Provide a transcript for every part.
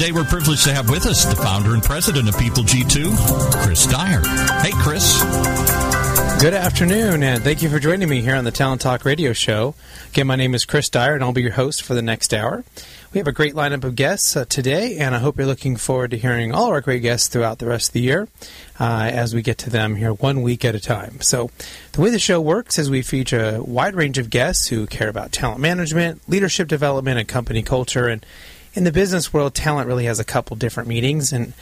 Today, we're privileged to have with us the founder and president of People G2, Chris Dyer. Hey, Chris. Good afternoon, and thank you for joining me here on the Talent Talk radio show. Again, my name is Chris Dyer, and I'll be your host for the next hour. We have a great lineup of guests uh, today, and I hope you're looking forward to hearing all our great guests throughout the rest of the year uh, as we get to them here one week at a time. So, the way the show works is we feature a wide range of guests who care about talent management, leadership development, and company culture. And in the business world, talent really has a couple different meanings, and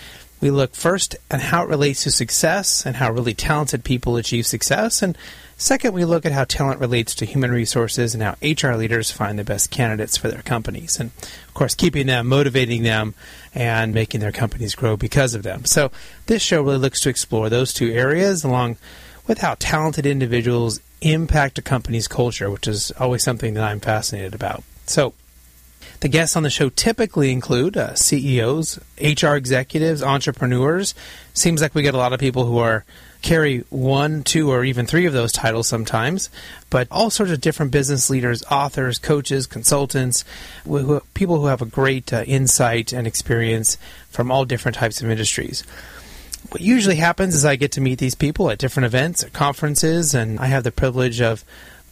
we look first at how it relates to success and how really talented people achieve success. And second, we look at how talent relates to human resources and how HR leaders find the best candidates for their companies. And of course, keeping them, motivating them, and making their companies grow because of them. So this show really looks to explore those two areas along with how talented individuals impact a company's culture, which is always something that I'm fascinated about. So, the guests on the show typically include uh, CEOs, HR executives, entrepreneurs. Seems like we get a lot of people who are carry one, two, or even three of those titles sometimes, but all sorts of different business leaders, authors, coaches, consultants, who, people who have a great uh, insight and experience from all different types of industries. What usually happens is I get to meet these people at different events, at conferences, and I have the privilege of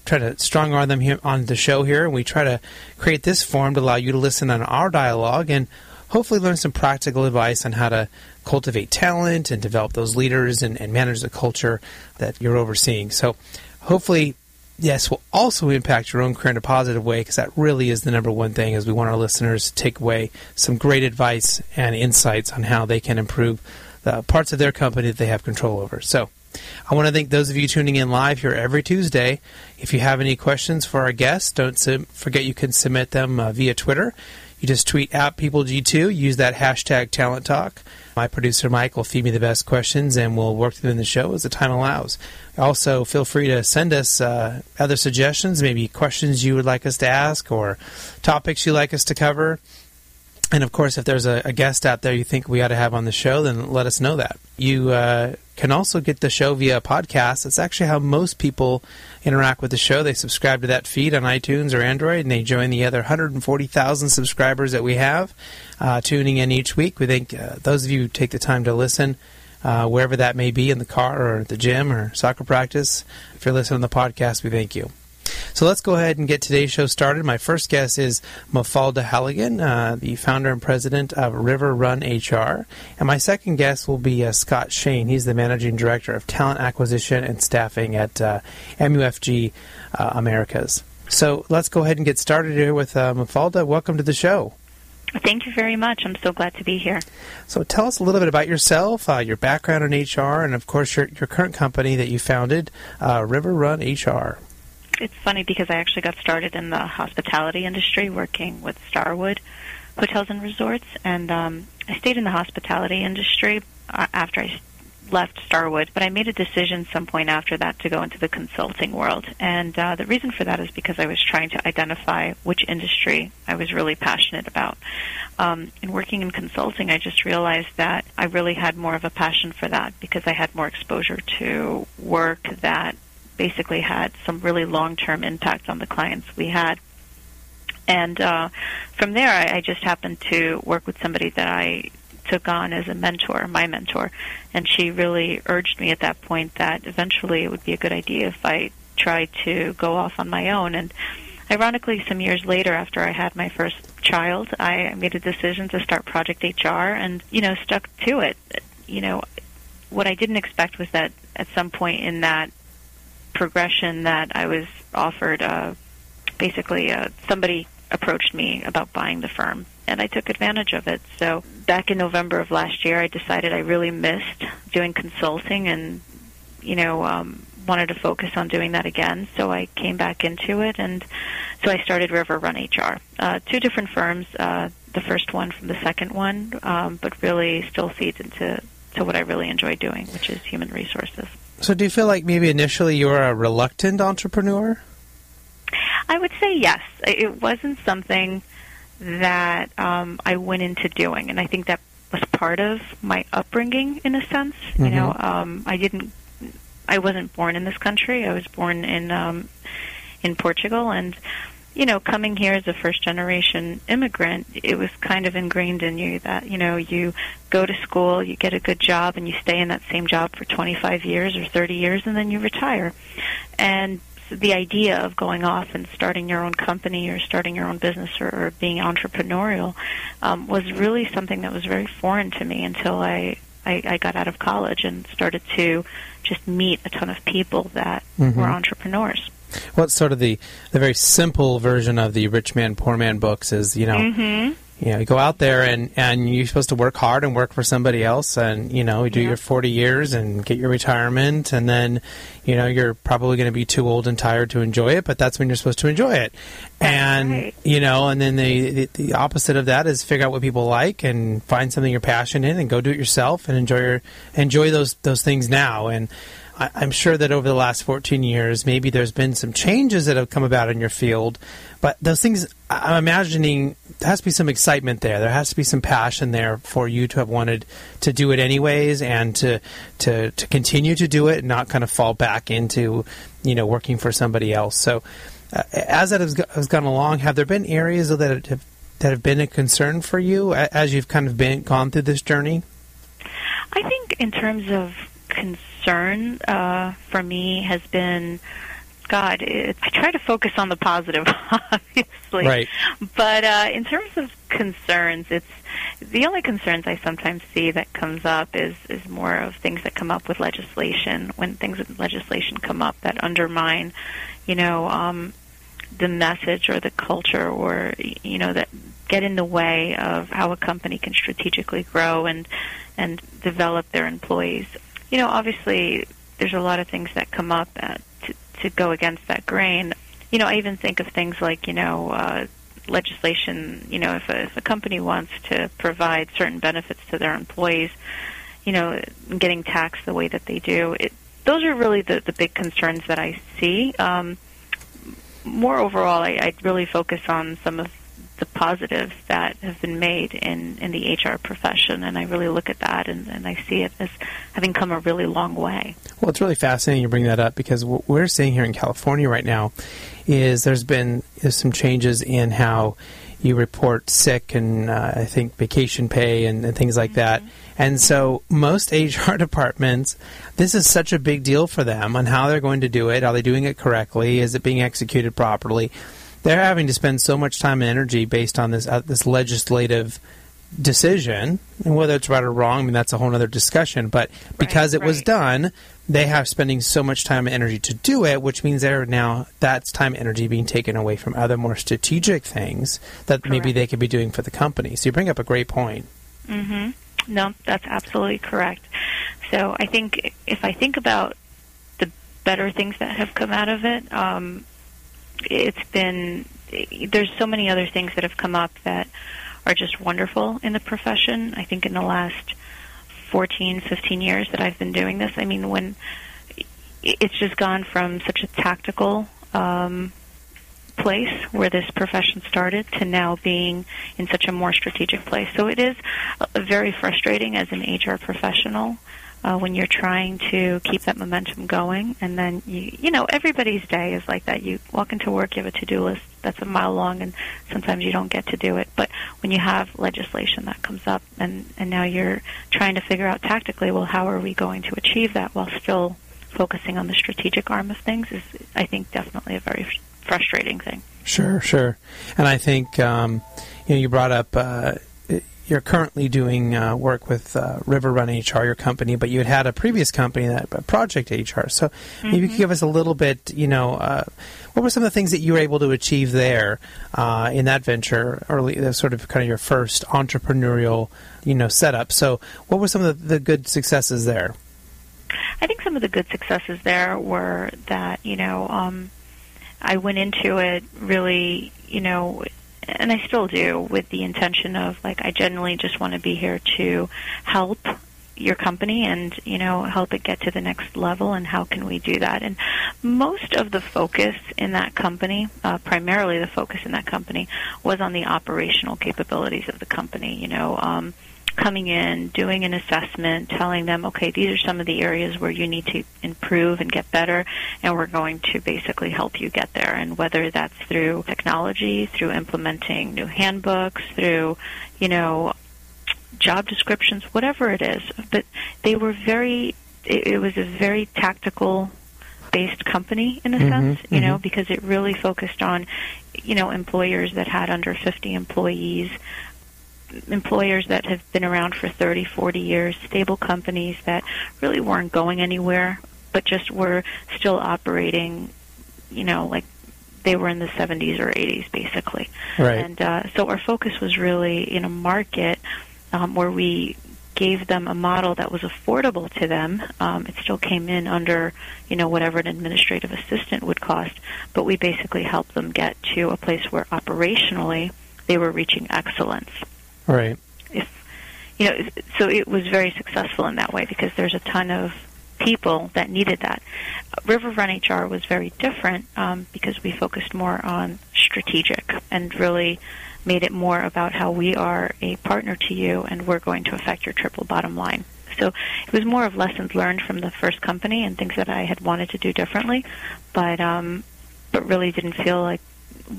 try to strong arm them here on the show here, and we try to create this forum to allow you to listen on our dialogue and hopefully learn some practical advice on how to cultivate talent and develop those leaders and, and manage the culture that you're overseeing. So hopefully yes, will also impact your own career in a positive way because that really is the number one thing is we want our listeners to take away some great advice and insights on how they can improve the parts of their company that they have control over. So I want to thank those of you tuning in live here every Tuesday. If you have any questions for our guests, don't forget you can submit them uh, via Twitter. You just tweet at PeopleG2, use that hashtag Talent Talk. My producer Mike will feed me the best questions and we'll work them in the show as the time allows. Also, feel free to send us uh, other suggestions, maybe questions you would like us to ask or topics you'd like us to cover. And of course, if there's a, a, guest out there you think we ought to have on the show, then let us know that. You uh, can also get the show via podcast. That's actually how most people interact with the show. They subscribe to that feed on iTunes or Android, and they join the other 140,000 subscribers that we have uh, tuning in each week. We think uh, those of you who take the time to listen, uh, wherever that may be in the car or the gym or soccer practice, if you're listening to the podcast, we thank you. So let's go ahead and get today's show started. My first guest is Mafalda Halligan, uh, the founder and president of River Run HR. And my second guest will be uh, Scott Shane. He's the managing director of talent acquisition and staffing at uh, MUFG uh, Americas. So let's go ahead and get started here with uh, Mafalda. Welcome to the show. Thank you very much. I'm so glad to be here. So, tell us a little bit about yourself, uh, your background in HR, and of course, your, your current company that you founded, uh, River Run HR it's funny because I actually got started in the hospitality industry, working with Starwood Hotels and Resorts, and um, I stayed in the hospitality industry uh, after I left Starwood, but I made a decision some point after that to go into the consulting world. And uh, the reason for that is because I was trying to identify which industry I was really passionate about. Um, in working in consulting, I just realized that I really had more of a passion for that because I had more exposure to work that basically had some really long-term impact on the clients we had. And uh, from there, I, I just happened to work with somebody that I took on as a mentor, my mentor, and she really urged me at that point that eventually it would be a good idea if I tried to go off on my own. And ironically, some years later, after I had my first child, I made a decision to start Project HR, and you know, stuck to it. You know, what I didn't expect was that at some point in that progression that I was offered. Uh, basically, uh, somebody approached me about buying the firm, and I took advantage of it. So back in November of last year, I decided I really missed doing consulting, and you know. Um, wanted to focus on doing that again, so I came back into it, and so I started River Run HR. Uh, two different firms, uh, the first one from the second one, um, but really still feeds into to what I really enjoy doing, which is human resources. So, do you feel like maybe initially you were a reluctant entrepreneur? I would say yes. It wasn't something that um, I went into doing, and I think that was part of my upbringing in a sense. Mm-hmm. You know, um, I didn't, I wasn't born in this country. I was born in um, in Portugal, and you know, coming here as a first generation immigrant, it was kind of ingrained in you that, you know, you go to school, you get a good job, and you stay in that same job for 25 years or 30 years, and then you retire. And the idea of going off and starting your own company or starting your own business or, or being entrepreneurial um, was really something that was very foreign to me until I, I, I got out of college and started to just meet a ton of people that mm-hmm. were entrepreneurs. What's sort of the, the very simple version of the rich man poor man books is you know mm-hmm you know, you go out there and, and you're supposed to work hard and work for somebody else and, you know, you do yeah. your 40 years and get your retirement and then, you know, you're probably going to be too old and tired to enjoy it, but that's when you're supposed to enjoy it. That's and, right. you know, and then the, the, the, opposite of that is figure out what people like and find something you're passionate in and go do it yourself and enjoy your, enjoy those, those things now. And, I, I'm sure that over the last 14 years, maybe there's been some changes that have come about in your field, but those things, I'm imagining there has to be some excitement there. There has to be some passion there for you to have wanted to do it anyways, and to to to continue to do it, and not kind of fall back into you know working for somebody else. So, uh, as that has, has gone along, have there been areas that have that have been a concern for you as you've kind of been gone through this journey? I think in terms of concern uh, for me has been God, it, I try to focus on the positive, obviously. Right. But uh, in terms of concerns, it's the only concerns I sometimes see that comes up is is more of things that come up with legislation. When things with legislation come up that undermine, you know, um, the message or the culture, or you know, that get in the way of how a company can strategically grow and and develop their employees you know, obviously there's a lot of things that come up uh, to, to go against that grain. You know, I even think of things like, you know, uh, legislation, you know, if a, if a company wants to provide certain benefits to their employees, you know, getting taxed the way that they do, it, those are really the, the big concerns that I see. Um, more overall, I, I really focus on some of the positives that have been made in, in the HR profession, and I really look at that and, and I see it as having come a really long way. Well, it's really fascinating you bring that up because what we're seeing here in California right now is there's been some changes in how you report sick and uh, I think vacation pay and, and things like mm-hmm. that. And so most HR departments, this is such a big deal for them on how they're going to do it. Are they doing it correctly? Is it being executed properly? They're having to spend so much time and energy based on this uh, this legislative decision, and whether it's right or wrong, I mean that's a whole other discussion. But because right, it was done, they have spending so much time and energy to do it, which means they're now that's time and energy being taken away from other more strategic things that correct. maybe they could be doing for the company. So you bring up a great point. Mm-hmm. No, that's absolutely correct. So I think if I think about the better things that have come out of it, um, it's been there's so many other things that have come up that are just wonderful in the profession. I think in the last 14, 15 years that I've been doing this, I mean, when it's just gone from such a tactical um, place where this profession started to now being in such a more strategic place. So it is very frustrating as an HR professional uh, when you're trying to keep that momentum going. And then you, you know, everybody's day is like that. You walk into work, you have a to-do list that's a mile long, and sometimes you don't get to do it. But when you have legislation that comes up, and and now you're trying to figure out tactically, well, how are we going to achieve that while still focusing on the strategic arm of things? Is I think definitely a very frustrating thing. Sure, sure, and I think um, you know you brought up. Uh, you're currently doing uh, work with uh, River Run HR, your company, but you had had a previous company that uh, Project HR. So mm-hmm. maybe you could mm-hmm. give us a little bit, you know, uh, what were some of the things that you were able to achieve there uh, in that venture, early, uh, sort of kind of your first entrepreneurial, you know, setup. So what were some of the, the good successes there? I think some of the good successes there were that, you know, um, I went into it really, you know, and I still do with the intention of like I generally just want to be here to help your company and you know help it get to the next level and how can we do that? And most of the focus in that company uh, primarily the focus in that company was on the operational capabilities of the company you know um, coming in, doing an assessment, telling them, okay, these are some of the areas where you need to improve and get better, and we're going to basically help you get there. And whether that's through technology, through implementing new handbooks, through, you know, job descriptions, whatever it is. But they were very, it, it was a very tactical based company in a mm-hmm, sense, you mm-hmm. know, because it really focused on, you know, employers that had under 50 employees, employers that have been around for 30, 40 years, stable companies that really weren't going anywhere, but just were still operating, you know, like they were in the 70s or 80s, basically. Right. And uh, so our focus was really in a market um, where we gave them a model that was affordable to them. Um, it still came in under, you know, whatever an administrative assistant would cost, but we basically helped them get to a place where operationally they were reaching excellence. Right. If you know, so it was very successful in that way because there's a ton of people that needed that. River Run HR was very different um, because we focused more on strategic and really made it more about how we are a partner to you and we're going to affect your triple bottom line. So it was more of lessons learned from the first company and things that I had wanted to do differently, but um, but really didn't feel like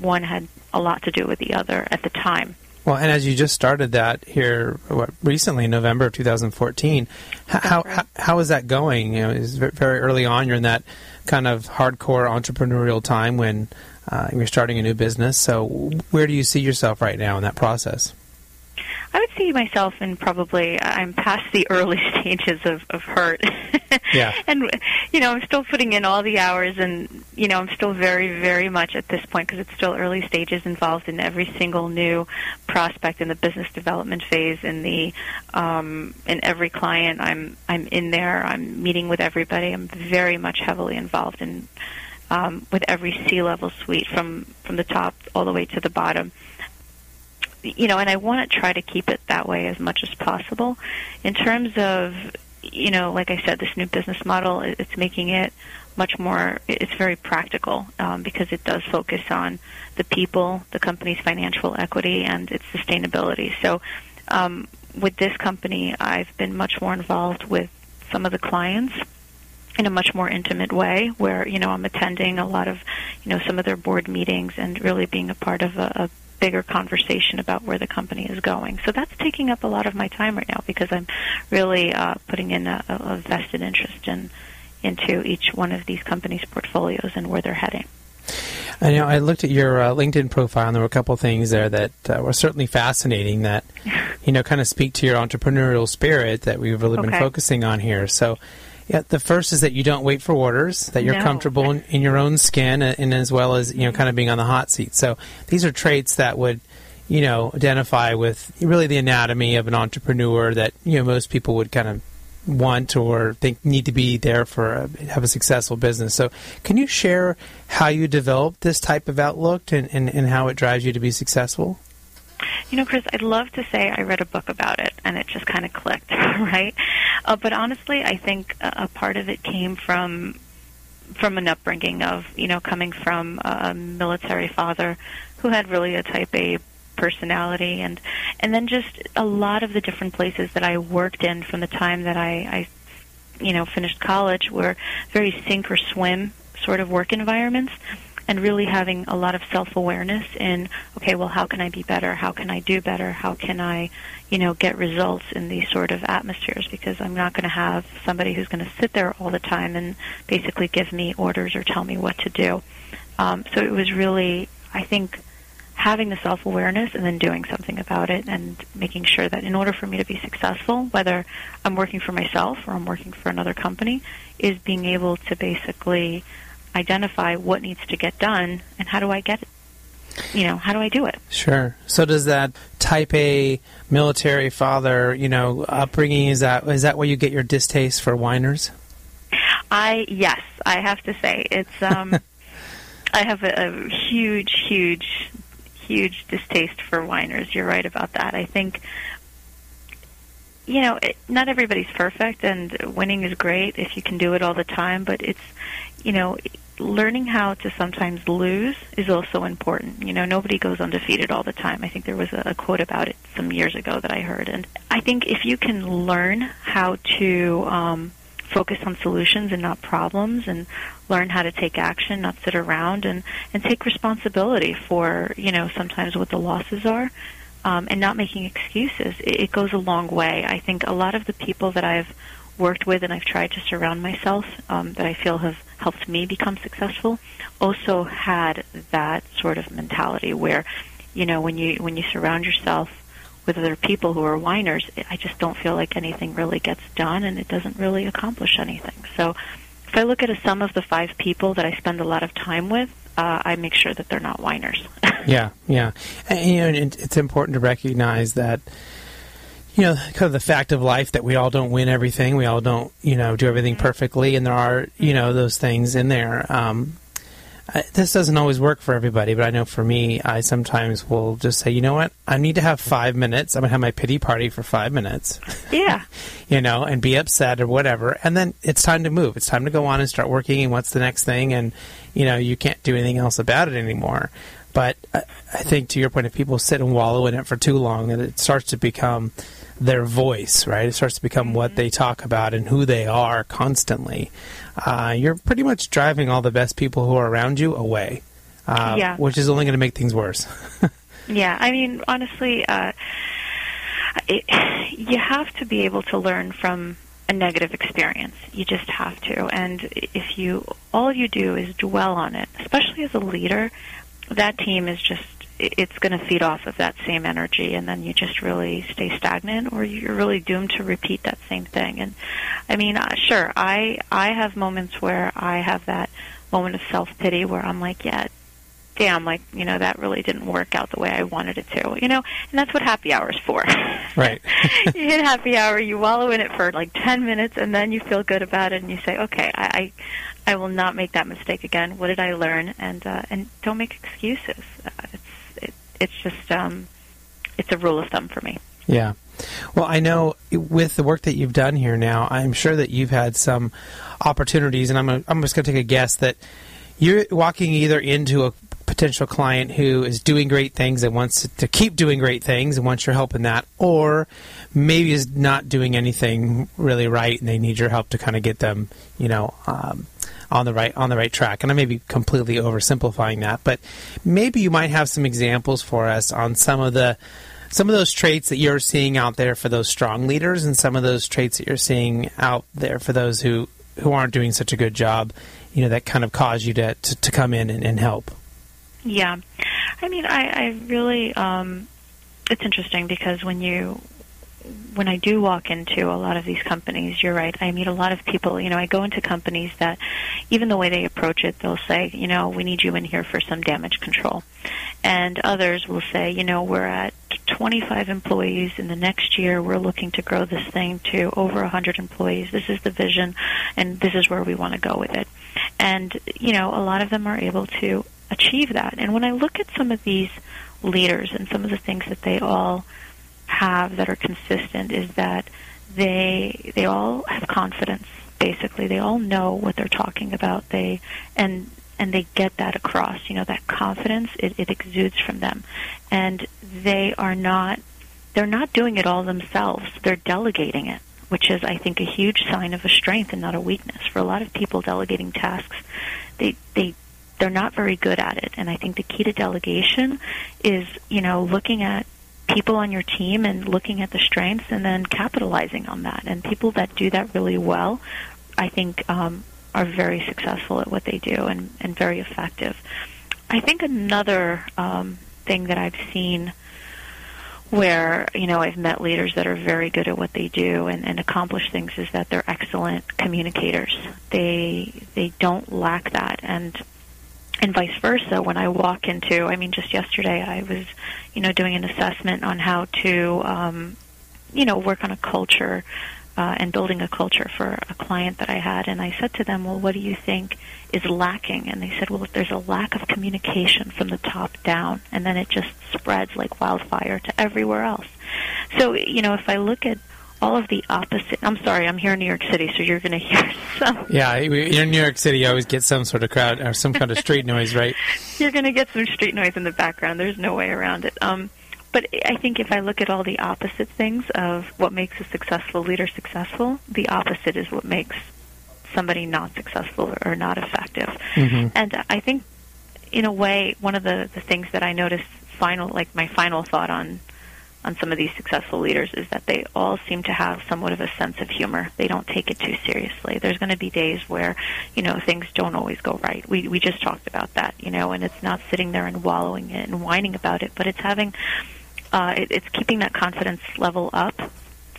one had a lot to do with the other at the time. Well, and as you just started that here what, recently, November of 2014, how, how, how is that going? You know, it's very early on. You're in that kind of hardcore entrepreneurial time when uh, you're starting a new business. So, where do you see yourself right now in that process? I would see myself in probably I'm past the early stages of, of hurt. yeah. And you know, I'm still putting in all the hours and you know, I'm still very very much at this point because it's still early stages involved in every single new prospect in the business development phase in the um in every client I'm I'm in there. I'm meeting with everybody. I'm very much heavily involved in um, with every C-level suite from from the top all the way to the bottom you know, and I want to try to keep it that way as much as possible. In terms of, you know, like I said, this new business model, it's making it much more, it's very practical um, because it does focus on the people, the company's financial equity, and its sustainability. So um, with this company, I've been much more involved with some of the clients in a much more intimate way where you know I'm attending a lot of you know some of their board meetings and really being a part of a, a bigger conversation about where the company is going. So that's taking up a lot of my time right now because I'm really uh, putting in a, a vested interest in into each one of these companies' portfolios and where they're heading. I know I looked at your uh, LinkedIn profile, and there were a couple of things there that uh, were certainly fascinating. That you know, kind of speak to your entrepreneurial spirit that we've really okay. been focusing on here. So, yeah, the first is that you don't wait for orders, that you're no. comfortable in, in, your own skin, uh, and as well as you know, kind of being on the hot seat. So these are traits that would, you know, identify with really the anatomy of an entrepreneur that you know most people would kind of want or think need to be there for a, have a successful business. So, can you share how you developed this type of outlook and, and, and how it drives you to be successful? You know, Chris, I'd love to say I read a book about it and it just kind of clicked, right? Uh, but honestly, I think a, part of it came from from an upbringing of you know coming from a military father who had really a type A personality and and then just a lot of the different places that I worked in from the time that I, I you know finished college were very sink or swim sort of work environments and really having a lot of self-awareness in okay well how can i be better? How can i do better? How can i you know get results in these sort of atmospheres? Because i'm not going to have somebody who's going to sit there all the time and basically give me orders or tell me what to do. Um, so it was really i think having the self-awareness and then doing something about it and making sure that in order for me to be successful whether i'm working for myself or i'm working for another company is being able to basically identify what needs to get done and how do I get it. You know, how do I do it? Sure. So does that type A military father, you know, upbringing is that is that where you get your distaste for whiners? I yes, I have to say it's um I have a, a huge huge huge distaste for whiners. You're right about that. I think you know, it, not everybody's perfect, and winning is great if you can do it all the time. But it's, you know, learning how to sometimes lose is also important. You know, nobody goes undefeated all the time. I think there was a, a quote about it some years ago that I heard, and I think if you can learn how to um, focus on solutions and not problems, and learn how to take action, not sit around, and and take responsibility for you know sometimes what the losses are. Um, and not making excuses, it, it goes a long way. I think a lot of the people that I've worked with and I've tried to surround myself um, that I feel have helped me become successful also had that sort of mentality where you know when you when you surround yourself with other people who are whiners I just don't feel like anything really gets done and it doesn't really accomplish anything. So if I look at a sum of the five people that I spend a lot of time with uh, I make sure that they're not whiners. Yeah yeah. And, you know it's important to recognize that you know, kind of the fact of life that we all don't win everything. We all don't, you know, do everything perfectly, and there are, you know, those things in there. Um, I, this doesn't always work for everybody, but I know for me, I sometimes will just say, you know what, I need to have five minutes. I'm gonna have my pity party for five minutes. Yeah. you know, and be upset or whatever, and then it's time to move. It's time to go on and start working. And what's the next thing? And you know, you can't do anything else about it anymore. But I, I think, to your point, if people sit and wallow in it for too long, then it starts to become their voice, right? It starts to become mm-hmm. what they talk about and who they are constantly. Uh, you're pretty much driving all the best people who are around you away, uh, yeah. which is only going to make things worse. yeah, I mean, honestly, uh, it, you have to be able to learn from a negative experience. You just have to. And if you all you do is dwell on it, especially as a leader, that team is just it's going to feed off of that same energy and then you just really stay stagnant or you're really doomed to repeat that same thing and i mean uh, sure i i have moments where i have that moment of self pity where i'm like yeah damn like you know that really didn't work out the way i wanted it to you know and that's what happy hour is for right you hit happy hour you wallow in it for like 10 minutes and then you feel good about it and you say okay i, I I will not make that mistake again. What did I learn? And uh, and don't make excuses. Uh, it's it's just um, it's a rule of thumb for me. Yeah. Well, I know with the work that you've done here now, I'm sure that you've had some opportunities, and I'm a, I'm just going to take a guess that you're walking either into a potential client who is doing great things and wants to keep doing great things and wants your help in that, or maybe is not doing anything really right and they need your help to kind of get them, you know, um, on the right on the right track. And I may be completely oversimplifying that, but maybe you might have some examples for us on some of the some of those traits that you're seeing out there for those strong leaders and some of those traits that you're seeing out there for those who, who aren't doing such a good job, you know, that kind of cause you to, to, to come in and, and, help. Yeah. I mean, I, I really, um, it's interesting because when you when I do walk into a lot of these companies, you're right. I meet a lot of people. You know, I go into companies that, even the way they approach it, they'll say, you know, we need you in here for some damage control, and others will say, you know, we're at 25 employees. In the next year, we're looking to grow this thing to over 100 employees. This is the vision, and this is where we want to go with it. And you know, a lot of them are able to achieve that. And when I look at some of these leaders and some of the things that they all have that are consistent is that they they all have confidence basically. They all know what they're talking about. They and and they get that across you know that confidence it, it exudes from them. And they are not they're not doing it all themselves. They're delegating it which is i think a huge sign of a strength and not a weakness. For a lot of people delegating tasks they they they're not very good at it. And i think the key to delegation is you know looking at people on your team and looking at the strengths and then capitalizing on that. And people that do that really well, I think, um, are very successful at what they do and, and very effective. I think another um, thing that I've seen where you know I've met leaders that are very good at what they do and, and accomplish things is that they're excellent communicators. They they don't lack that and and vice versa when I walk into I mean just yesterday I was you know doing an assessment on how to um, you know work on a culture uh, and building a culture for a client that I had. And I said to them well what do you think is lacking? And they said well there's a lack of communication from the top down and then it just spreads like wildfire to everywhere else. So you know if I look at all of the opposite. I'm sorry, I'm here in New York City, so you're going to hear some. Yeah, in New York City, you always get some sort of crowd or some kind of street noise, right? You're going to get some street noise in the background. There's no way around it. Um, but I think if I look at all the opposite things of what makes a successful leader successful, the opposite is what makes somebody not successful or not effective. Mm-hmm. And I think, in a way, one of the, the things that I noticed, final like my final thought on on some of these successful leaders is that they all seem to have somewhat of a sense of humor. They don't take it too seriously. There's going to be days where, you know, things don't always go right. We we just talked about that, you know, and it's not sitting there and wallowing it and whining about it, but it's having uh, it, it's keeping that confidence level up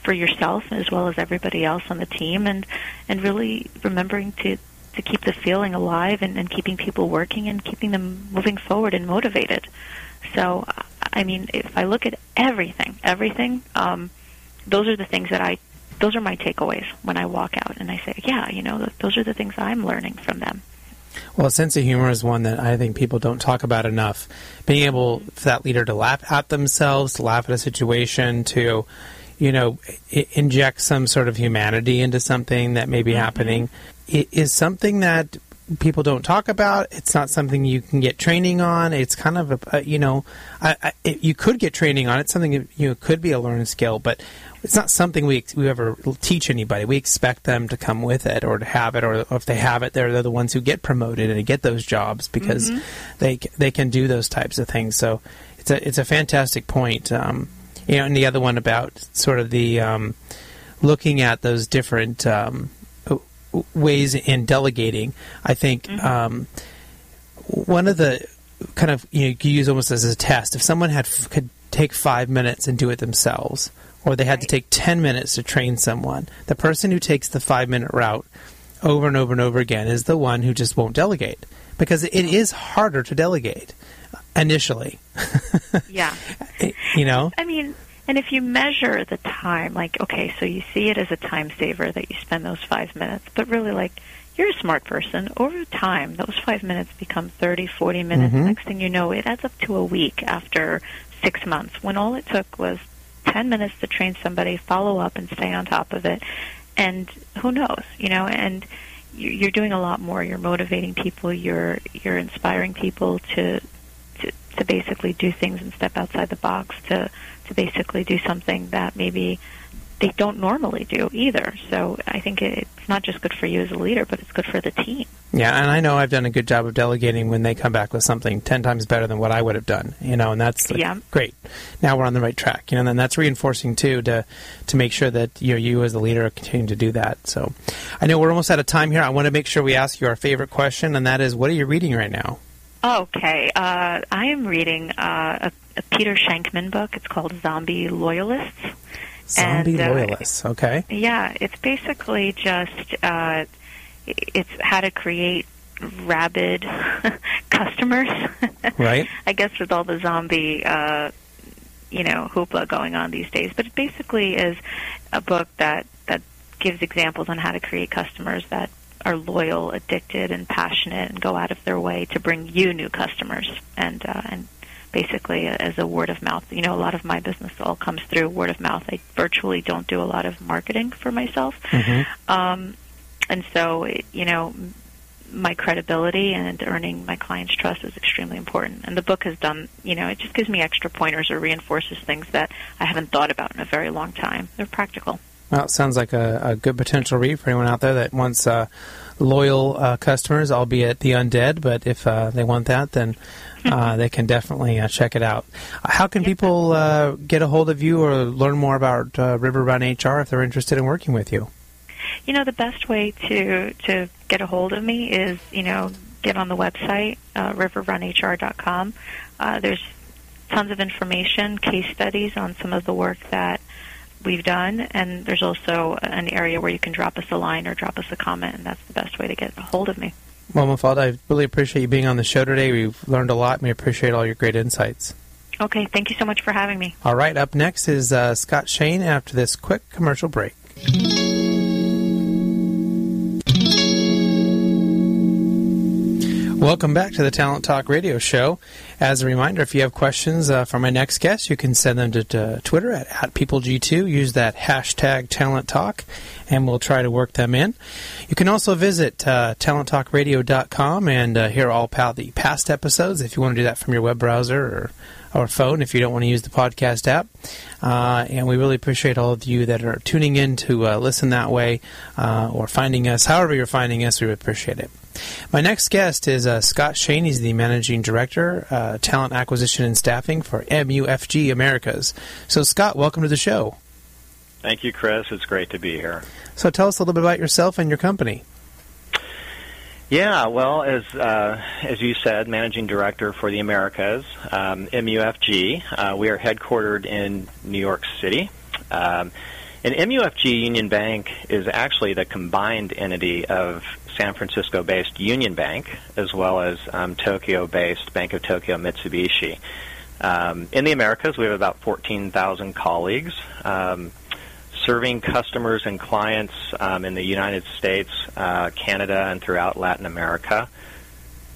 for yourself as well as everybody else on the team, and and really remembering to to keep the feeling alive and, and keeping people working and keeping them moving forward and motivated. So, I mean, if I look at everything, everything, um, those are the things that I, those are my takeaways when I walk out and I say, yeah, you know, those are the things I'm learning from them. Well, a sense of humor is one that I think people don't talk about enough. Being able for that leader to laugh at themselves, to laugh at a situation, to you know, I- inject some sort of humanity into something that may be mm-hmm. happening is something that people don't talk about. It's not something you can get training on. It's kind of a, a you know, I, I, it, you could get training on. It's something you know, could be a learning skill, but it's not something we we ever teach anybody. We expect them to come with it or to have it, or if they have it, they're, they're the ones who get promoted and get those jobs because mm-hmm. they they can do those types of things. So it's a it's a fantastic point. Um, you know, and the other one about sort of the um, looking at those different. Um, ways in delegating. I think mm-hmm. um, one of the kind of you know you use almost as a test. If someone had could take five minutes and do it themselves, or they had right. to take ten minutes to train someone, the person who takes the five minute route over and over and over again is the one who just won't delegate because it is harder to delegate initially. yeah. you know? I mean, and if you measure the time, like, okay, so you see it as a time saver that you spend those five minutes, but really, like, you're a smart person. Over time, those five minutes become 30, 40 minutes. Mm-hmm. Next thing you know, it adds up to a week after six months when all it took was 10 minutes to train somebody, follow up, and stay on top of it. And who knows, you know, and you're doing a lot more. You're motivating people. You're you're inspiring people to to, to basically do things and step outside the box to to basically do something that maybe they don't normally do either. So I think it's not just good for you as a leader, but it's good for the team. Yeah, and I know I've done a good job of delegating when they come back with something ten times better than what I would have done. You know, and that's like, yeah. great. Now we're on the right track. You know, and that's reinforcing too to to make sure that you know, you as the leader are continuing to do that. So I know we're almost out of time here. I want to make sure we ask you our favorite question, and that is, what are you reading right now? Okay, uh, I am reading uh, a, Peter Shankman book. It's called Zombie Loyalists. Zombie and, uh, Loyalists. Okay. Yeah, it's basically just uh, it's how to create rabid customers. right. I guess with all the zombie, uh, you know, hoopla going on these days, but it basically is a book that that gives examples on how to create customers that are loyal, addicted, and passionate, and go out of their way to bring you new customers. And uh, and basically, as a word of mouth, you know, a lot of my business all comes through word of mouth. I virtually don't do a lot of marketing for myself, mm-hmm. um, and so you know. My credibility and earning my clients' trust is extremely important. And the book has done, you know, it just gives me extra pointers or reinforces things that I haven't thought about in a very long time. They're practical. Well, it sounds like a, a good potential read for anyone out there that wants uh, loyal uh, customers, albeit the undead. But if uh, they want that, then uh, they can definitely uh, check it out. How can people uh, get a hold of you or learn more about River Run HR if they're interested in working with you? You know, the best way to to get a hold of me is you know get on the website uh, riverrunhr.com. Uh there's tons of information, case studies on some of the work that we've done, and there's also an area where you can drop us a line or drop us a comment, and that's the best way to get a hold of me. Well, Mafalda, I really appreciate you being on the show today. We've learned a lot, and we appreciate all your great insights. Okay, thank you so much for having me. All right, up next is uh, Scott Shane after this quick commercial break. Welcome back to the Talent Talk Radio Show. As a reminder, if you have questions uh, for my next guest, you can send them to, to Twitter at, at PeopleG2. Use that hashtag Talent Talk, and we'll try to work them in. You can also visit uh, TalentTalkRadio.com and uh, hear all pa- the past episodes if you want to do that from your web browser or or phone if you don't want to use the podcast app. Uh, and we really appreciate all of you that are tuning in to uh, listen that way uh, or finding us. However, you're finding us, we appreciate it. My next guest is uh, Scott Shane. He's the managing director, uh, talent acquisition and staffing for MUFG Americas. So, Scott, welcome to the show. Thank you, Chris. It's great to be here. So, tell us a little bit about yourself and your company. Yeah, well, as uh, as you said, managing director for the Americas, um, MUFG. Uh, we are headquartered in New York City. Um, and MUFG Union Bank is actually the combined entity of San Francisco based Union Bank as well as um, Tokyo based Bank of Tokyo Mitsubishi. Um, in the Americas, we have about 14,000 colleagues um, serving customers and clients um, in the United States, uh, Canada, and throughout Latin America.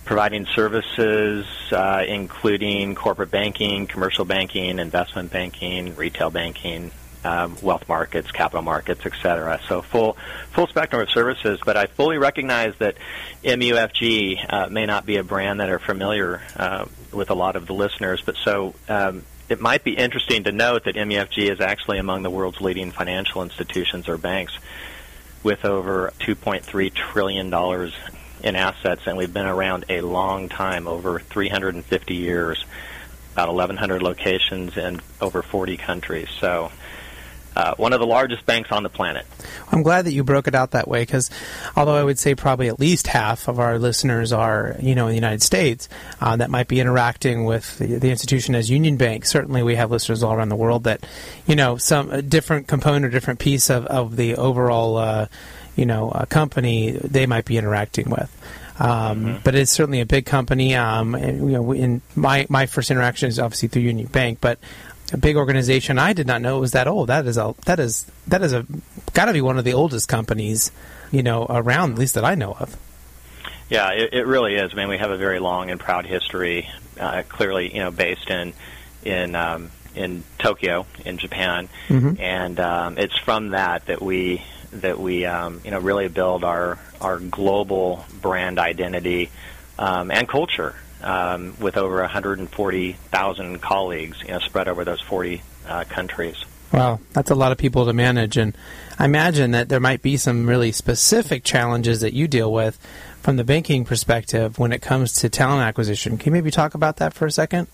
Providing services uh, including corporate banking, commercial banking, investment banking, retail banking, um, wealth markets, capital markets, et cetera. So full full spectrum of services. But I fully recognize that MUFG uh, may not be a brand that are familiar uh, with a lot of the listeners. But so um, it might be interesting to note that MUFG is actually among the world's leading financial institutions or banks, with over 2.3 trillion dollars in assets, and we've been around a long time, over 350 years, about 1,100 locations in over 40 countries. So uh, one of the largest banks on the planet. I'm glad that you broke it out that way because, although I would say probably at least half of our listeners are, you know, in the United States uh, that might be interacting with the, the, institution as Union Bank. Certainly, we have listeners all around the world that, you know, some different component or different piece of, of the overall, uh, you know, uh, company they might be interacting with. Um, mm-hmm. But it's certainly a big company. Um, and, you know, in my my first interaction is obviously through Union Bank, but a big organization. I did not know it was that old. That is a that is that is a got to be one of the oldest companies, you know, around at least that I know of. Yeah, it, it really is. I mean, we have a very long and proud history. Uh, clearly, you know, based in in um, in Tokyo, in Japan, mm-hmm. and um, it's from that that we that we um, you know really build our our global brand identity um, and culture um, with over 140,000 colleagues, you know, spread over those 40 uh, countries. Wow, that's a lot of people to manage, and I imagine that there might be some really specific challenges that you deal with from the banking perspective when it comes to talent acquisition. Can you maybe talk about that for a second?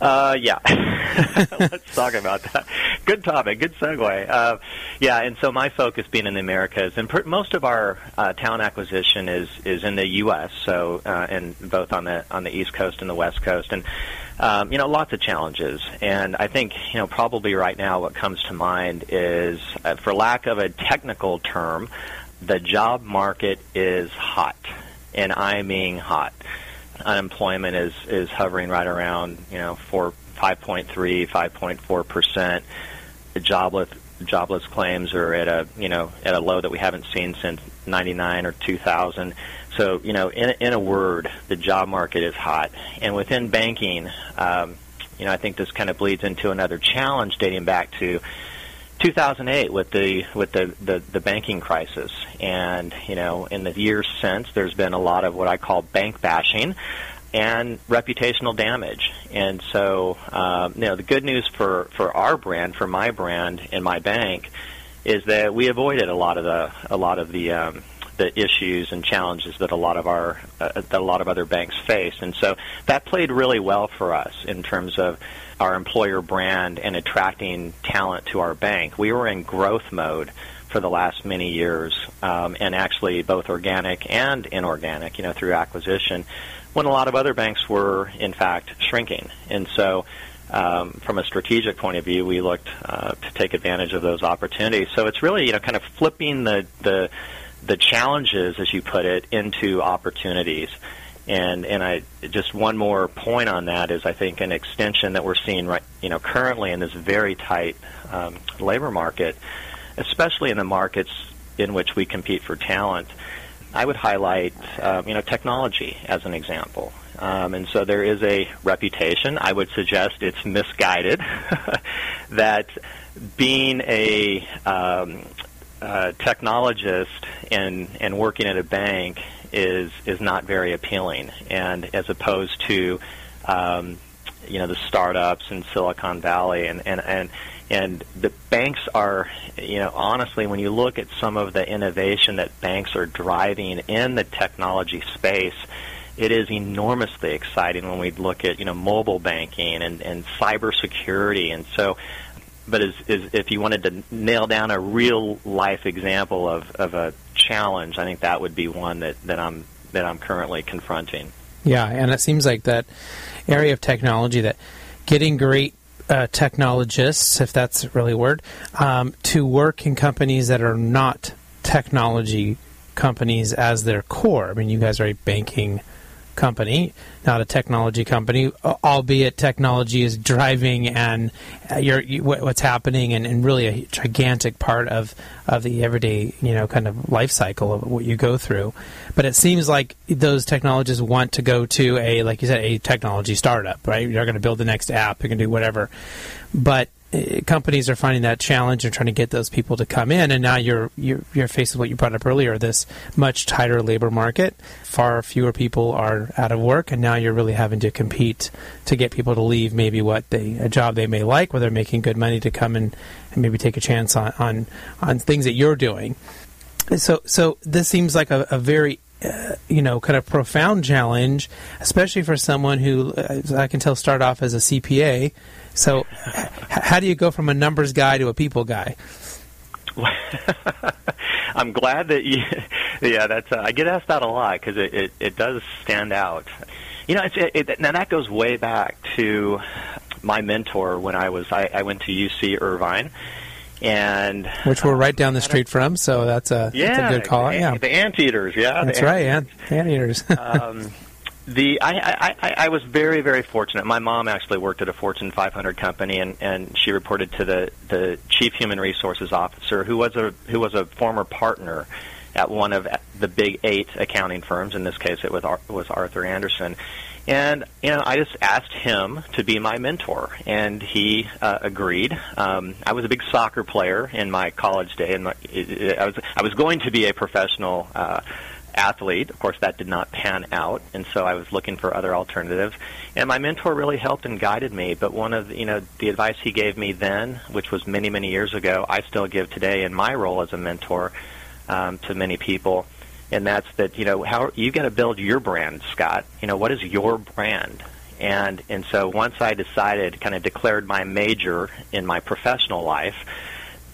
Uh, yeah. Let's talk about that. Good topic. Good segue. Uh, yeah, and so my focus being in the Americas, and per- most of our uh, talent acquisition is is in the U.S. So, uh, and both on the on the East Coast and the West Coast, and um, you know, lots of challenges. And I think you know probably right now what comes to mind is, uh, for lack of a technical term, the job market is hot, and I mean hot unemployment is is hovering right around you know four five point three five point four percent. The jobless jobless claims are at a you know at a low that we haven't seen since '99 or 2000. So you know, in in a word, the job market is hot, and within banking, um, you know, I think this kind of bleeds into another challenge dating back to 2008 with the with the, the the banking crisis, and you know, in the years since, there's been a lot of what I call bank bashing and reputational damage. And so, um, you know, the good news for for our brand, for my brand and my bank, is that we avoided a lot of the a lot of the um, the issues and challenges that a lot of our uh, that a lot of other banks face, and so that played really well for us in terms of our employer brand and attracting talent to our bank. We were in growth mode for the last many years, um, and actually both organic and inorganic, you know, through acquisition, when a lot of other banks were in fact shrinking, and so. Um, from a strategic point of view, we looked uh, to take advantage of those opportunities. So it's really, you know, kind of flipping the the the challenges, as you put it, into opportunities. And and I just one more point on that is I think an extension that we're seeing right you know currently in this very tight um, labor market, especially in the markets in which we compete for talent. I would highlight, uh, you know, technology as an example. Um, and so there is a reputation. I would suggest it's misguided that being a um, uh, technologist and and working at a bank is is not very appealing, and as opposed to um, you know the startups in Silicon Valley and and and and the banks are you know honestly when you look at some of the innovation that banks are driving in the technology space it is enormously exciting when we look at you know mobile banking and and cybersecurity. And so but as, as if you wanted to nail down a real life example of, of a challenge, I think that would be one that, that I'm that I'm currently confronting. Yeah, and it seems like that area of technology that getting great uh, technologists, if that's really a word, um, to work in companies that are not technology companies as their core. I mean, you guys are a banking company, not a technology company, albeit technology is driving and uh, you, what's happening and, and, really a gigantic part of, of the everyday, you know, kind of life cycle of what you go through. But it seems like those technologists want to go to a, like you said, a technology startup, right? You're going to build the next app, you're going to do whatever. But uh, Uh, companies are finding that challenge and trying to get those people to come in and now you're, you're you're faced with what you brought up earlier this much tighter labor market. Far fewer people are out of work and now you're really having to compete to get people to leave maybe what they a job they may like where they're making good money to come and, and maybe take a chance on, on on things that you're doing. So so this seems like a, a very uh, you know, kind of profound challenge, especially for someone who uh, I can tell start off as a CPA. So, h- how do you go from a numbers guy to a people guy? I'm glad that you. Yeah, that's. Uh, I get asked that a lot because it, it it does stand out. You know, it's, it, it, now that goes way back to my mentor when I was I, I went to UC Irvine and which we're right down the street from. So that's a yeah, that's a good call. The, yeah, the anteaters. Yeah, that's right. Ant anteaters. um, the I, I I I was very very fortunate. My mom actually worked at a Fortune 500 company, and and she reported to the the chief human resources officer, who was a who was a former partner at one of the big eight accounting firms. In this case, it was was Arthur Andersen. And you know, I just asked him to be my mentor, and he uh, agreed. Um, I was a big soccer player in my college day, and I was I was going to be a professional uh, athlete. Of course, that did not pan out, and so I was looking for other alternatives. And my mentor really helped and guided me. But one of you know the advice he gave me then, which was many many years ago, I still give today in my role as a mentor um, to many people and that's that you know how you got to build your brand, Scott. You know what is your brand, and and so once I decided, kind of declared my major in my professional life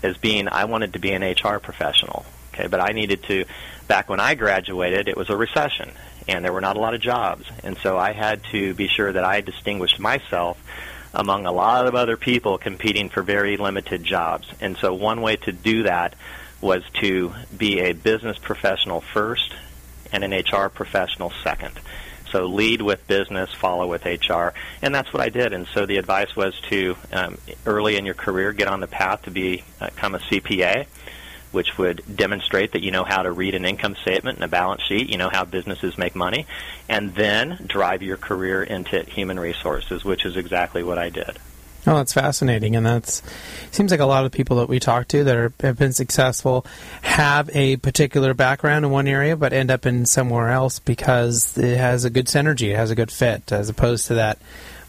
as being I wanted to be an HR professional. Okay, but I needed to. Back when I graduated, it was a recession, and there were not a lot of jobs, and so I had to be sure that I distinguished myself among a lot of other people competing for very limited jobs. And so one way to do that was to be a business professional first and an HR professional second. So lead with business, follow with HR, and that's what I did. And so the advice was to um, early in your career get on the path to be, become a CPA, which would demonstrate that you know how to read an income statement and a balance sheet, you know how businesses make money, and then drive your career into human resources, which is exactly what I did. Oh, that's fascinating, and that's seems like a lot of people that we talk to that are, have been successful have a particular background in one area, but end up in somewhere else because it has a good synergy, it has a good fit, as opposed to that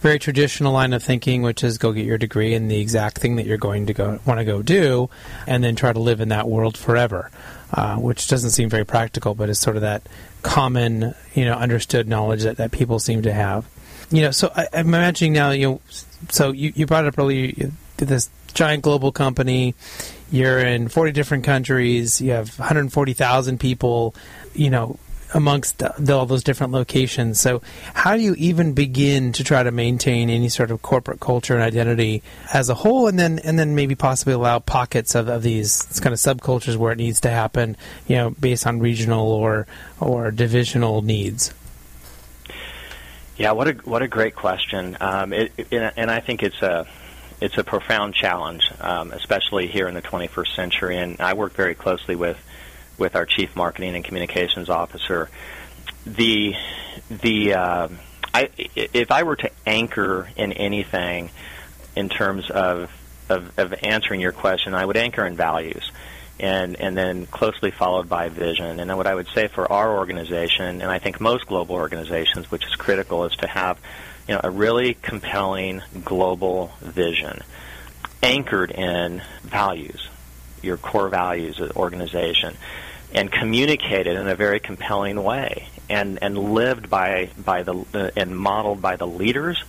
very traditional line of thinking, which is go get your degree in the exact thing that you're going to go want to go do, and then try to live in that world forever, uh, which doesn't seem very practical, but is sort of that common, you know, understood knowledge that, that people seem to have. You know, so I, I'm imagining now, you know so you, you brought up earlier this giant global company. You're in 40 different countries. You have 140,000 people. You know, amongst the, all those different locations. So, how do you even begin to try to maintain any sort of corporate culture and identity as a whole, and then and then maybe possibly allow pockets of, of these kind of subcultures where it needs to happen, you know, based on regional or or divisional needs? Yeah, what a what a great question, um, it, it, and I think it's a it's a profound challenge, um, especially here in the 21st century. And I work very closely with with our chief marketing and communications officer. The the uh, I, if I were to anchor in anything in terms of, of, of answering your question, I would anchor in values and and then closely followed by vision. And then what I would say for our organization, and I think most global organizations, which is critical, is to have you know a really compelling global vision anchored in values, your core values of the organization, and communicated in a very compelling way, and and lived by by the uh, and modeled by the leaders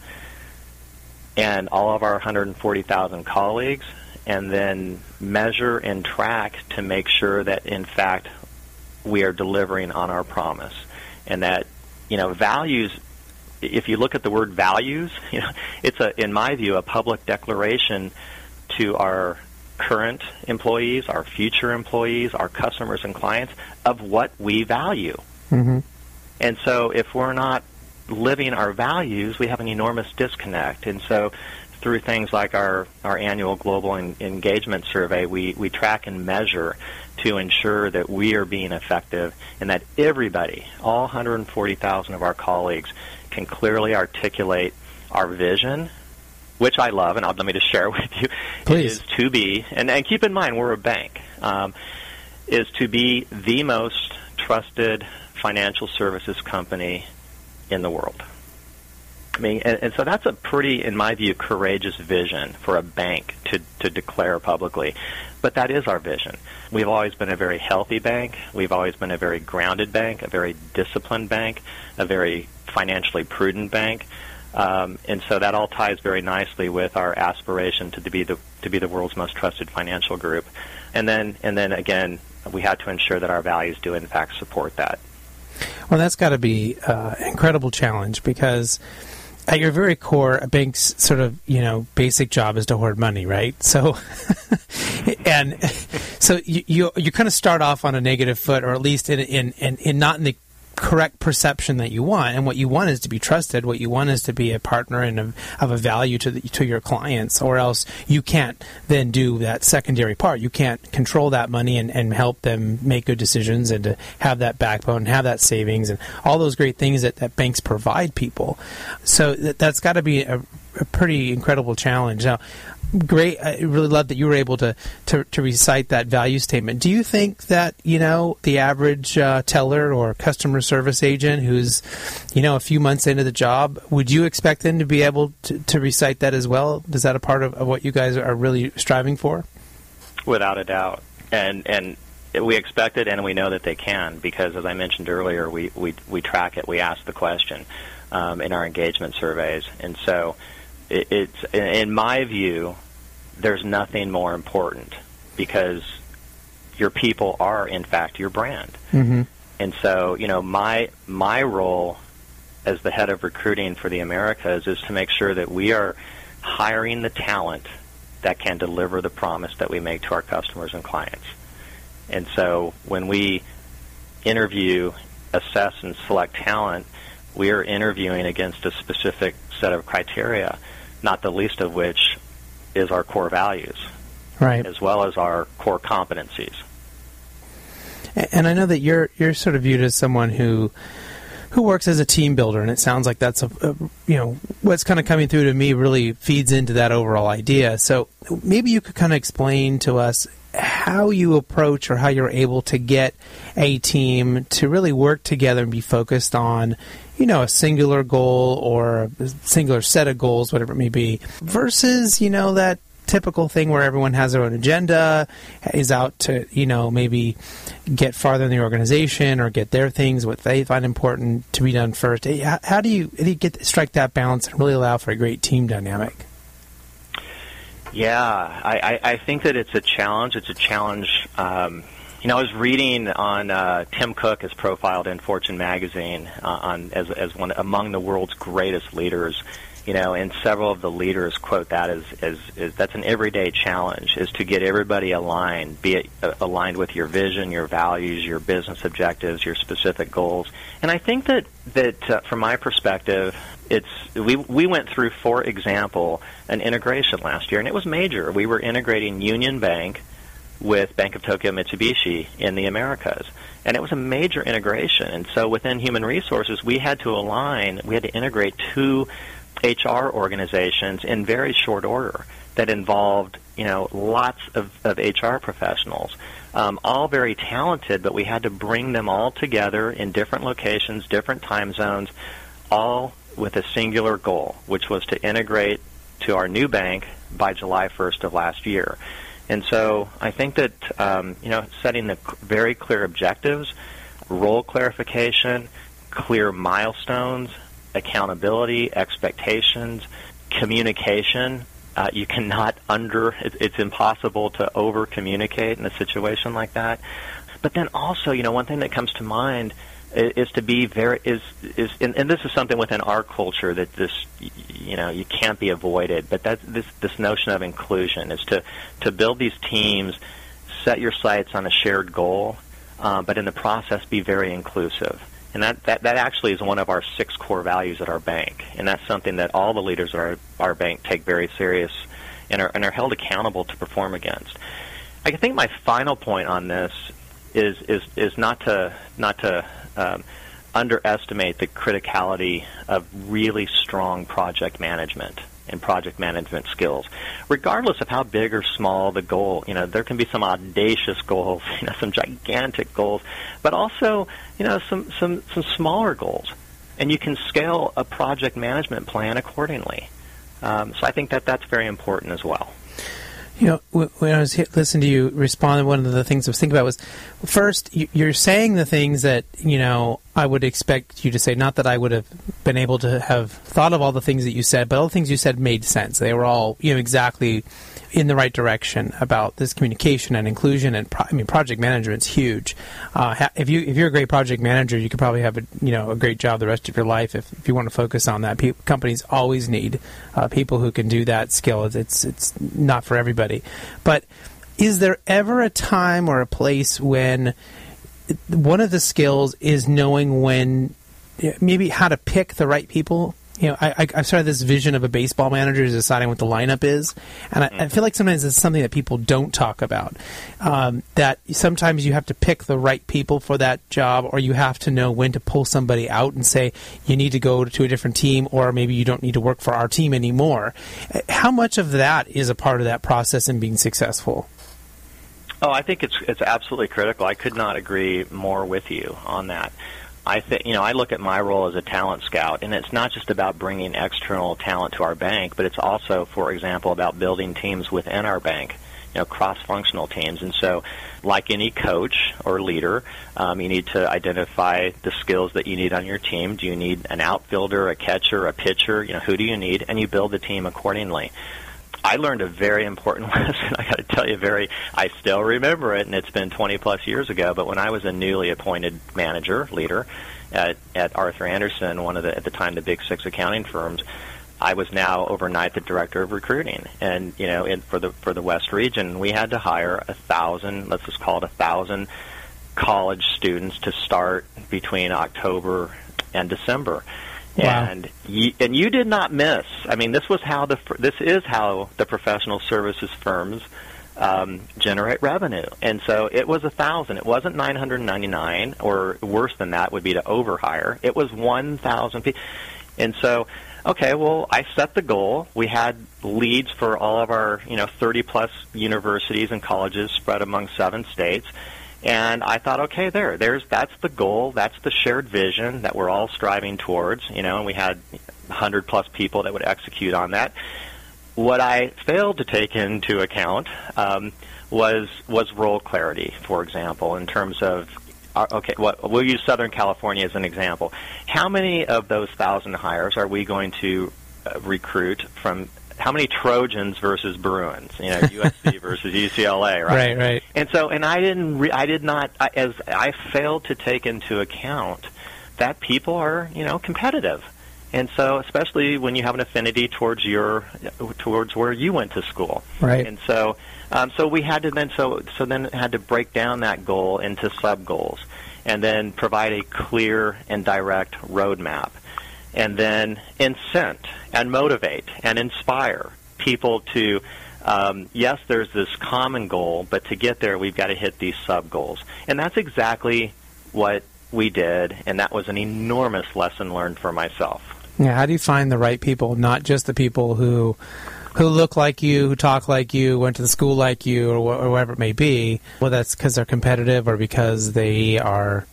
and all of our 140,000 colleagues and then measure and track to make sure that in fact we are delivering on our promise. And that you know values if you look at the word values you know it's a in my view a public declaration to our current employees our future employees our customers and clients of what we value. Mm-hmm. and so if we're not living our values we have an enormous disconnect. And so through things like our, our annual global en- engagement survey, we, we track and measure to ensure that we are being effective and that everybody, all 140,000 of our colleagues, can clearly articulate our vision, which I love, and I'll, let me just share with you, Please. is to be, and, and keep in mind we're a bank, um, is to be the most trusted financial services company in the world. I mean, and, and so that's a pretty, in my view, courageous vision for a bank to, to declare publicly. But that is our vision. We've always been a very healthy bank. We've always been a very grounded bank, a very disciplined bank, a very financially prudent bank. Um, and so that all ties very nicely with our aspiration to, be the to be the world's most trusted financial group. And then and then again, we had to ensure that our values do in fact support that. Well, that's got to be uh, an incredible challenge because at your very core, a bank's sort of you know basic job is to hoard money, right? So, and so you, you you kind of start off on a negative foot, or at least in in in, in not in the correct perception that you want. And what you want is to be trusted. What you want is to be a partner and of a value to the, to your clients, or else you can't then do that secondary part. You can't control that money and, and help them make good decisions and to have that backbone, have that savings, and all those great things that, that banks provide people. So that, that's got to be a, a pretty incredible challenge. Now, great. I really love that you were able to, to, to recite that value statement. Do you think that you know the average uh, teller or customer service agent who's you know a few months into the job would you expect them to be able to, to recite that as well? Is that a part of, of what you guys are really striving for? Without a doubt, and and we expect it, and we know that they can because, as I mentioned earlier, we we we track it. We ask the question um, in our engagement surveys, and so it, it's in my view, there's nothing more important because your people are in fact your brand. Mm-hmm. And so, you know, my my role as the head of recruiting for the Americas is to make sure that we are hiring the talent that can deliver the promise that we make to our customers and clients. And so, when we interview, assess and select talent, we are interviewing against a specific set of criteria, not the least of which is our core values, right, as well as our core competencies. And I know that you're you're sort of viewed as someone who who works as a team builder, and it sounds like that's a, a, you know what's kind of coming through to me really feeds into that overall idea. So maybe you could kind of explain to us how you approach or how you're able to get a team to really work together and be focused on you know a singular goal or a singular set of goals whatever it may be versus you know that typical thing where everyone has their own agenda is out to you know maybe get farther in the organization or get their things what they find important to be done first how, do you, how do you get strike that balance and really allow for a great team dynamic yeah, I, I, I think that it's a challenge. It's a challenge. Um, you know, I was reading on uh, Tim Cook is profiled in Fortune magazine uh, on as as one among the world's greatest leaders. You know, and several of the leaders quote that as, as, as that's an everyday challenge is to get everybody aligned, be it uh, aligned with your vision, your values, your business objectives, your specific goals. And I think that that uh, from my perspective, it's we we went through, for example, an integration last year, and it was major. We were integrating Union Bank with Bank of Tokyo Mitsubishi in the Americas. And it was a major integration. And so within human resources, we had to align, we had to integrate two HR organizations in very short order that involved, you know, lots of, of HR professionals, um, all very talented, but we had to bring them all together in different locations, different time zones, all with a singular goal, which was to integrate to our new bank by July 1st of last year. And so I think that um, you know setting the very clear objectives, role clarification, clear milestones, accountability, expectations, communication. Uh, you cannot under. It, it's impossible to over communicate in a situation like that. But then also, you know, one thing that comes to mind is to be very is is and, and, this is something within our culture that this you know you can't be avoided. But that this this notion of inclusion is to to build these teams set your sights on a shared goal uh, but in the process be very inclusive. And that, that that actually is one of our six core values at our bank. And that's something that all the leaders at our our bank take very serious and are and are held accountable to perform against. I think my final point on this is is is not to not to um, underestimate the criticality of really strong project management and project management skills, regardless of how big or small the goal. You know, there can be some audacious goals, you know, some gigantic goals, but also, you know, some some some smaller goals, and you can scale a project management plan accordingly. Um, so I think that that's very important as well. You know, when I was listening to you respond, one of the things I was thinking about was first, you're saying the things that, you know, I would expect you to say. Not that I would have been able to have thought of all the things that you said, but all the things you said made sense. They were all, you know, exactly in the right direction about this communication and inclusion. And pro- I mean, project management's huge. Uh, if you if you're a great project manager, you could probably have a you know a great job the rest of your life if, if you want to focus on that. Pe- companies always need uh, people who can do that skill. It's it's not for everybody, but is there ever a time or a place when one of the skills is knowing when maybe how to pick the right people you know, I, I, have started this vision of a baseball manager deciding what the lineup is, and I, I feel like sometimes it's something that people don't talk about. Um, that sometimes you have to pick the right people for that job, or you have to know when to pull somebody out and say you need to go to a different team, or maybe you don't need to work for our team anymore. How much of that is a part of that process in being successful? Oh, I think it's it's absolutely critical. I could not agree more with you on that. I think you know I look at my role as a talent scout, and it's not just about bringing external talent to our bank, but it's also, for example, about building teams within our bank. You know, cross-functional teams, and so, like any coach or leader, um, you need to identify the skills that you need on your team. Do you need an outfielder, a catcher, a pitcher? You know, who do you need, and you build the team accordingly. I learned a very important lesson. I got to tell you, very. I still remember it, and it's been 20 plus years ago. But when I was a newly appointed manager leader at, at Arthur Andersen, one of the at the time the big six accounting firms, I was now overnight the director of recruiting, and you know, in, for the for the West region, we had to hire a thousand. Let's just call it a thousand college students to start between October and December Wow. And you, and you did not miss. I mean, this was how the this is how the professional services firms um, generate revenue. And so it was a thousand. It wasn't nine hundred ninety nine, or worse than that would be to overhire. It was one thousand people. And so, okay, well, I set the goal. We had leads for all of our you know thirty plus universities and colleges spread among seven states. And I thought, okay, there, there's that's the goal, that's the shared vision that we're all striving towards, you know. And we had 100 plus people that would execute on that. What I failed to take into account um, was was role clarity, for example, in terms of uh, okay, well, we'll use Southern California as an example. How many of those thousand hires are we going to uh, recruit from how many Trojans versus Bruins, you know, USC versus UCLA, right? Right, right. And so, and I didn't, re- I did not, I, as I failed to take into account that people are, you know, competitive. And so, especially when you have an affinity towards your, towards where you went to school, right? And so, um, so we had to then, so so then had to break down that goal into sub goals, and then provide a clear and direct roadmap and then incent and motivate and inspire people to um, yes, there's this common goal, but to get there, we've got to hit these sub goals. And that's exactly what we did, and that was an enormous lesson learned for myself. Yeah, how do you find the right people, not just the people who who look like you, who talk like you, went to the school like you, or, wh- or whatever it may be? Well, that's because they're competitive or because they are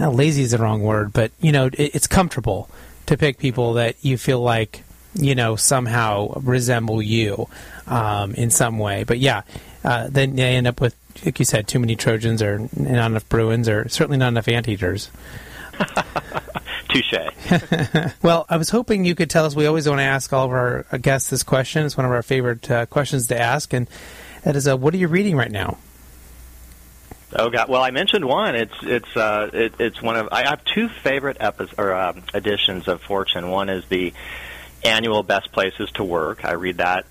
uh, lazy is the wrong word, but you know, it, it's comfortable to pick people that you feel like you know somehow resemble you um, in some way. But yeah, uh, then they end up with, like you said, too many Trojans or not enough Bruins or certainly not enough anteaters. Touche. well, I was hoping you could tell us. We always want to ask all of our guests this question. It's one of our favorite uh, questions to ask, and that is, uh, what are you reading right now? Oh God! Well, I mentioned one. It's it's uh, it, it's one of I have two favorite episodes or um, editions of Fortune. One is the annual Best Places to Work. I read that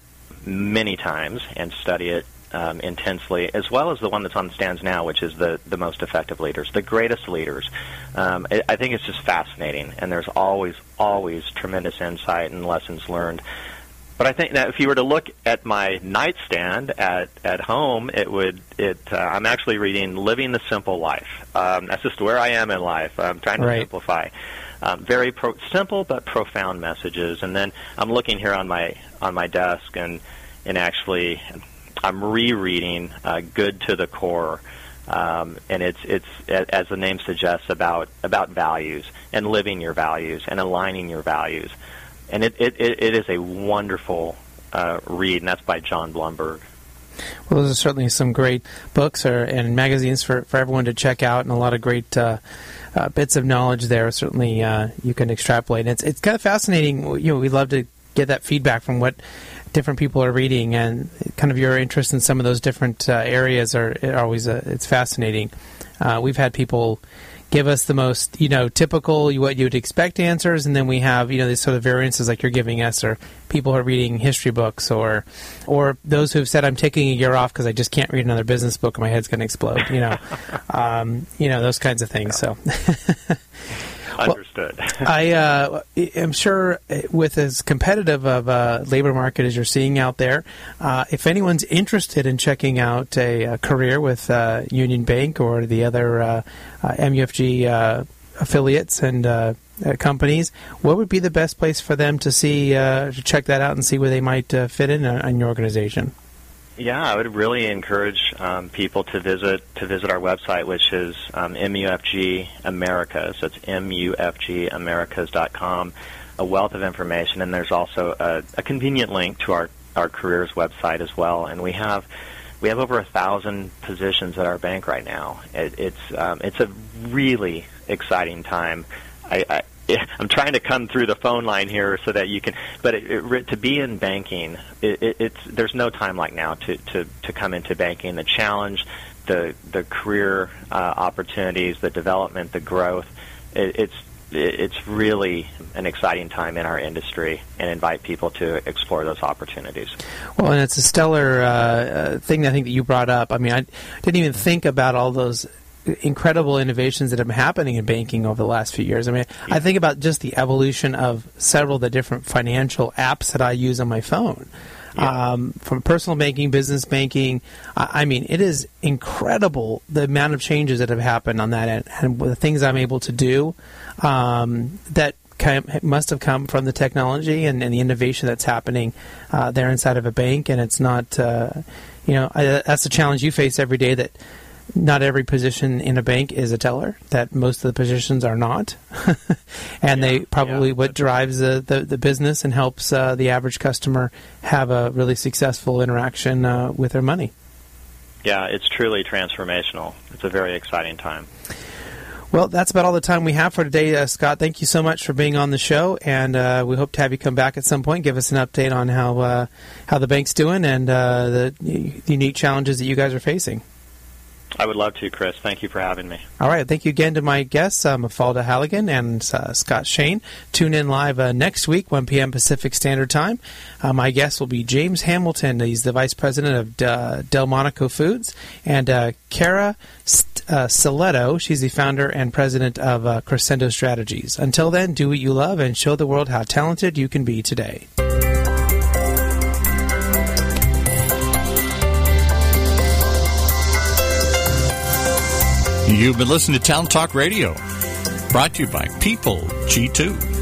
many times and study it um, intensely, as well as the one that's on the stands now, which is the the most effective leaders, the greatest leaders. Um, I, I think it's just fascinating, and there's always always tremendous insight and lessons learned. But I think that if you were to look at my nightstand at at home, it would it. Uh, I'm actually reading "Living the Simple Life." Um, that's just where I am in life. I'm trying to Right. simplify. Um, very pro- simple but profound messages. And then I'm looking here on my on my desk and and actually I'm rereading uh, "Good to the Core." Um, and it's it's as the name suggests about about values and living your values and aligning your values and it, it, it, is a wonderful uh, read, and that's by John Blumberg. Well, those are certainly some great books or, and magazines for, for everyone to check out, and a lot of great uh, uh, bits of knowledge there. Certainly, uh, you can extrapolate. And it's it's kind of fascinating. You know, we love to get that feedback from what different people are reading, and kind of your interest in some of those different uh, areas are, are always uh, it's fascinating. We've had people give us the most you know typical what you would expect answers and then we have you know these sort of variances like you're giving us or people who are reading history books or or those who have said i'm taking a year off because i just can't read another business book. And my head's going to explode you know. Um, you know those kinds of things so Understood. I uh, am sure with as competitive of a labor market as you're seeing out there, uh, if anyone's interested in checking out a, a career with uh, Union Bank or the other uh, uh, MUFG uh, affiliates and companies, what would be the best place for them to see uh, to check that out and see where they might uh, fit in in your organization? Yeah, I would really encourage um, people to visit to visit our website, which is um, MUFG Americas. So it's MUFGAmericas.com. A wealth of information, and there's also a, a convenient link to our our careers website as well. And we have we have over a thousand positions at our bank right now. It, it's um, it's a really exciting time. I, I I'm trying to come through the phone line here so that you can. But it, it, to be in banking, it, it, it's there's no time like now to, to, to come into banking. The challenge, the the career uh, opportunities, the development, the growth. It, it's it's really an exciting time in our industry, and invite people to explore those opportunities. Well, and it's a stellar uh, uh, thing I think that you brought up. I mean, I didn't even think about all those incredible innovations that have been happening in banking over the last few years. I mean, I think about just the evolution of several of the different financial apps that I use on my phone. Um, from personal banking, business banking, I I mean, it is incredible the amount of changes that have happened on that end, and the things I'm able to do um, that must have come from the technology and, and the innovation that's happening uh, there inside of a bank. And it's not, uh, you know, I, that's the challenge you face every day. That not every position in a bank is a teller. That most of the positions are not, and they probably yeah, what drives the, the, the business and helps uh, the average customer have a really successful interaction uh, with their money. Yeah, it's truly transformational. It's a very exciting time. Well, that's about all the time we have for today, uh, Scott. Thank you so much for being on the show, and uh, we hope to have you come back at some point, give us an update on how uh, how the bank's doing and uh, the u- unique challenges that you guys are facing. I would love to, Chris. Thank you for having me. All right, thank you again to my guests, uh, Mafalda Halligan and uh, Scott Shane. Tune in live uh, next week, 1 p.m. Pacific Standard Time. Uh, my guest will be James Hamilton. He's the vice president of uh, Delmonico Foods, and uh, Kara St- uh. She's the founder and president of uh, Crescendo Strategies. Until then, do what you love and show the world how talented you can be today. You've been listening to Town Talk Radio, brought to you by People G2.